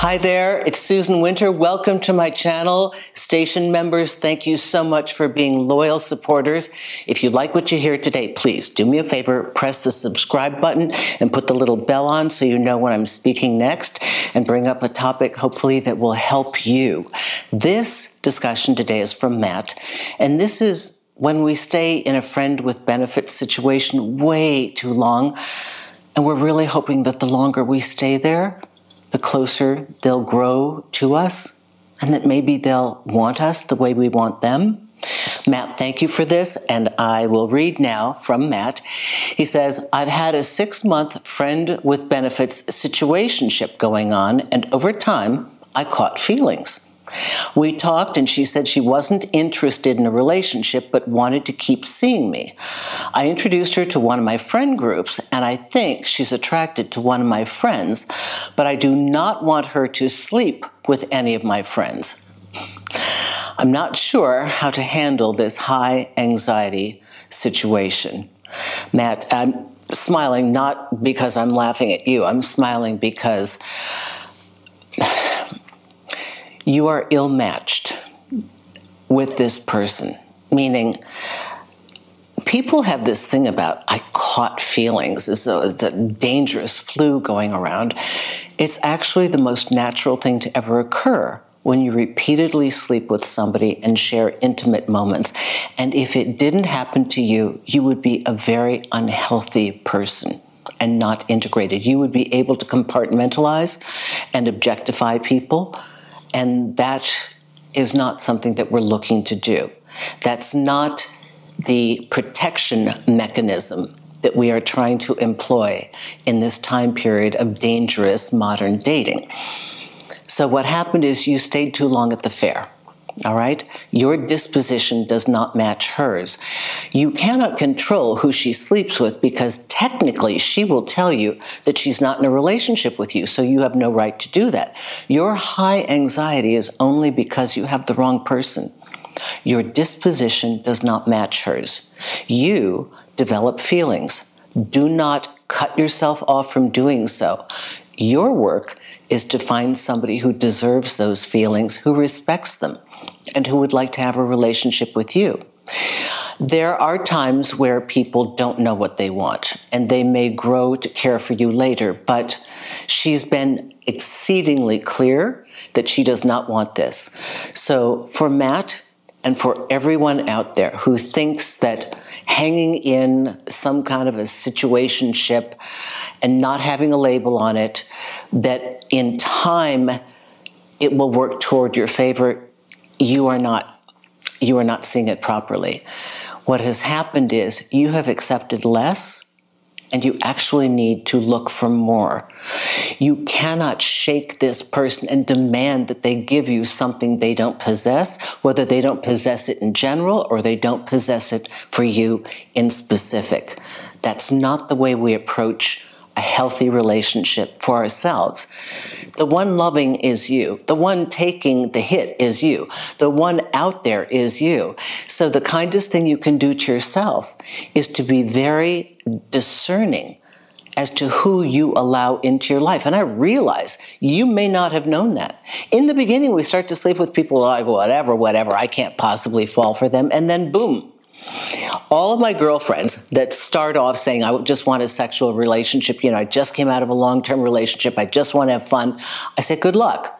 Hi there, it's Susan Winter. Welcome to my channel. Station members, thank you so much for being loyal supporters. If you like what you hear today, please do me a favor, press the subscribe button and put the little bell on so you know when I'm speaking next and bring up a topic hopefully that will help you. This discussion today is from Matt, and this is when we stay in a friend with benefits situation way too long, and we're really hoping that the longer we stay there, the closer they'll grow to us, and that maybe they'll want us the way we want them. Matt, thank you for this, and I will read now from Matt. He says, I've had a six month friend with benefits situationship going on, and over time, I caught feelings. We talked, and she said she wasn't interested in a relationship but wanted to keep seeing me. I introduced her to one of my friend groups, and I think she's attracted to one of my friends, but I do not want her to sleep with any of my friends. I'm not sure how to handle this high anxiety situation. Matt, I'm smiling not because I'm laughing at you, I'm smiling because you are ill matched with this person, meaning people have this thing about I caught feelings as though it's a dangerous flu going around. It's actually the most natural thing to ever occur when you repeatedly sleep with somebody and share intimate moments. And if it didn't happen to you, you would be a very unhealthy person and not integrated. You would be able to compartmentalize and objectify people and that is not something that we're looking to do. That's not the protection mechanism that we are trying to employ in this time period of dangerous modern dating. So, what happened is you stayed too long at the fair. All right? Your disposition does not match hers. You cannot control who she sleeps with because technically she will tell you that she's not in a relationship with you, so you have no right to do that. Your high anxiety is only because you have the wrong person. Your disposition does not match hers. You develop feelings. Do not cut yourself off from doing so. Your work is to find somebody who deserves those feelings, who respects them and who would like to have a relationship with you. There are times where people don't know what they want and they may grow to care for you later, but she's been exceedingly clear that she does not want this. So for Matt, and for everyone out there who thinks that hanging in some kind of a situationship and not having a label on it, that in time it will work toward your favor, you are not you are not seeing it properly. What has happened is you have accepted less and you actually need to look for more. You cannot shake this person and demand that they give you something they don't possess, whether they don't possess it in general or they don't possess it for you in specific. That's not the way we approach a healthy relationship for ourselves. The one loving is you. The one taking the hit is you. The one out there is you. So the kindest thing you can do to yourself is to be very discerning as to who you allow into your life. And I realize you may not have known that. In the beginning, we start to sleep with people like, whatever, whatever, I can't possibly fall for them. And then boom, all of my girlfriends that start off saying, I just want a sexual relationship, you know, I just came out of a long term relationship, I just want to have fun, I say, good luck.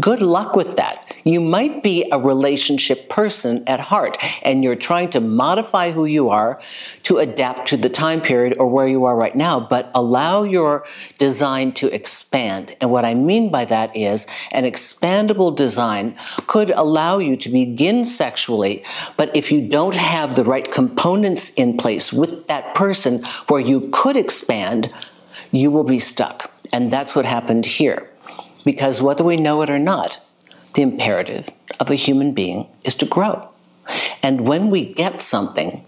Good luck with that. You might be a relationship person at heart, and you're trying to modify who you are to adapt to the time period or where you are right now, but allow your design to expand. And what I mean by that is an expandable design could allow you to begin sexually, but if you don't have the right components in place with that person where you could expand, you will be stuck. And that's what happened here. Because whether we know it or not, the imperative of a human being is to grow. And when we get something,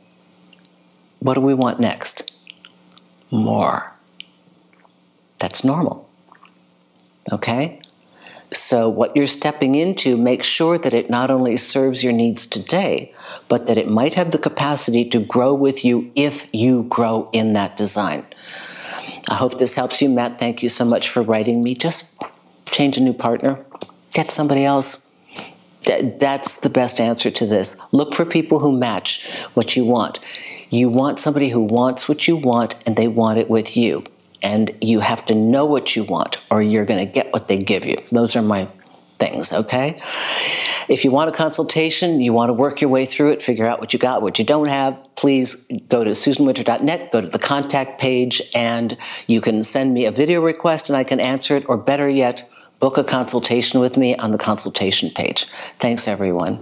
what do we want next? More. That's normal. Okay? So, what you're stepping into, make sure that it not only serves your needs today, but that it might have the capacity to grow with you if you grow in that design. I hope this helps you, Matt. Thank you so much for writing me. Just change a new partner, get somebody else. That's the best answer to this. Look for people who match what you want. You want somebody who wants what you want and they want it with you. And you have to know what you want or you're going to get what they give you. Those are my things, okay? If you want a consultation, you want to work your way through it, figure out what you got, what you don't have, please go to susanwinter.net, go to the contact page, and you can send me a video request and I can answer it, or better yet, book a consultation with me on the consultation page. Thanks, everyone.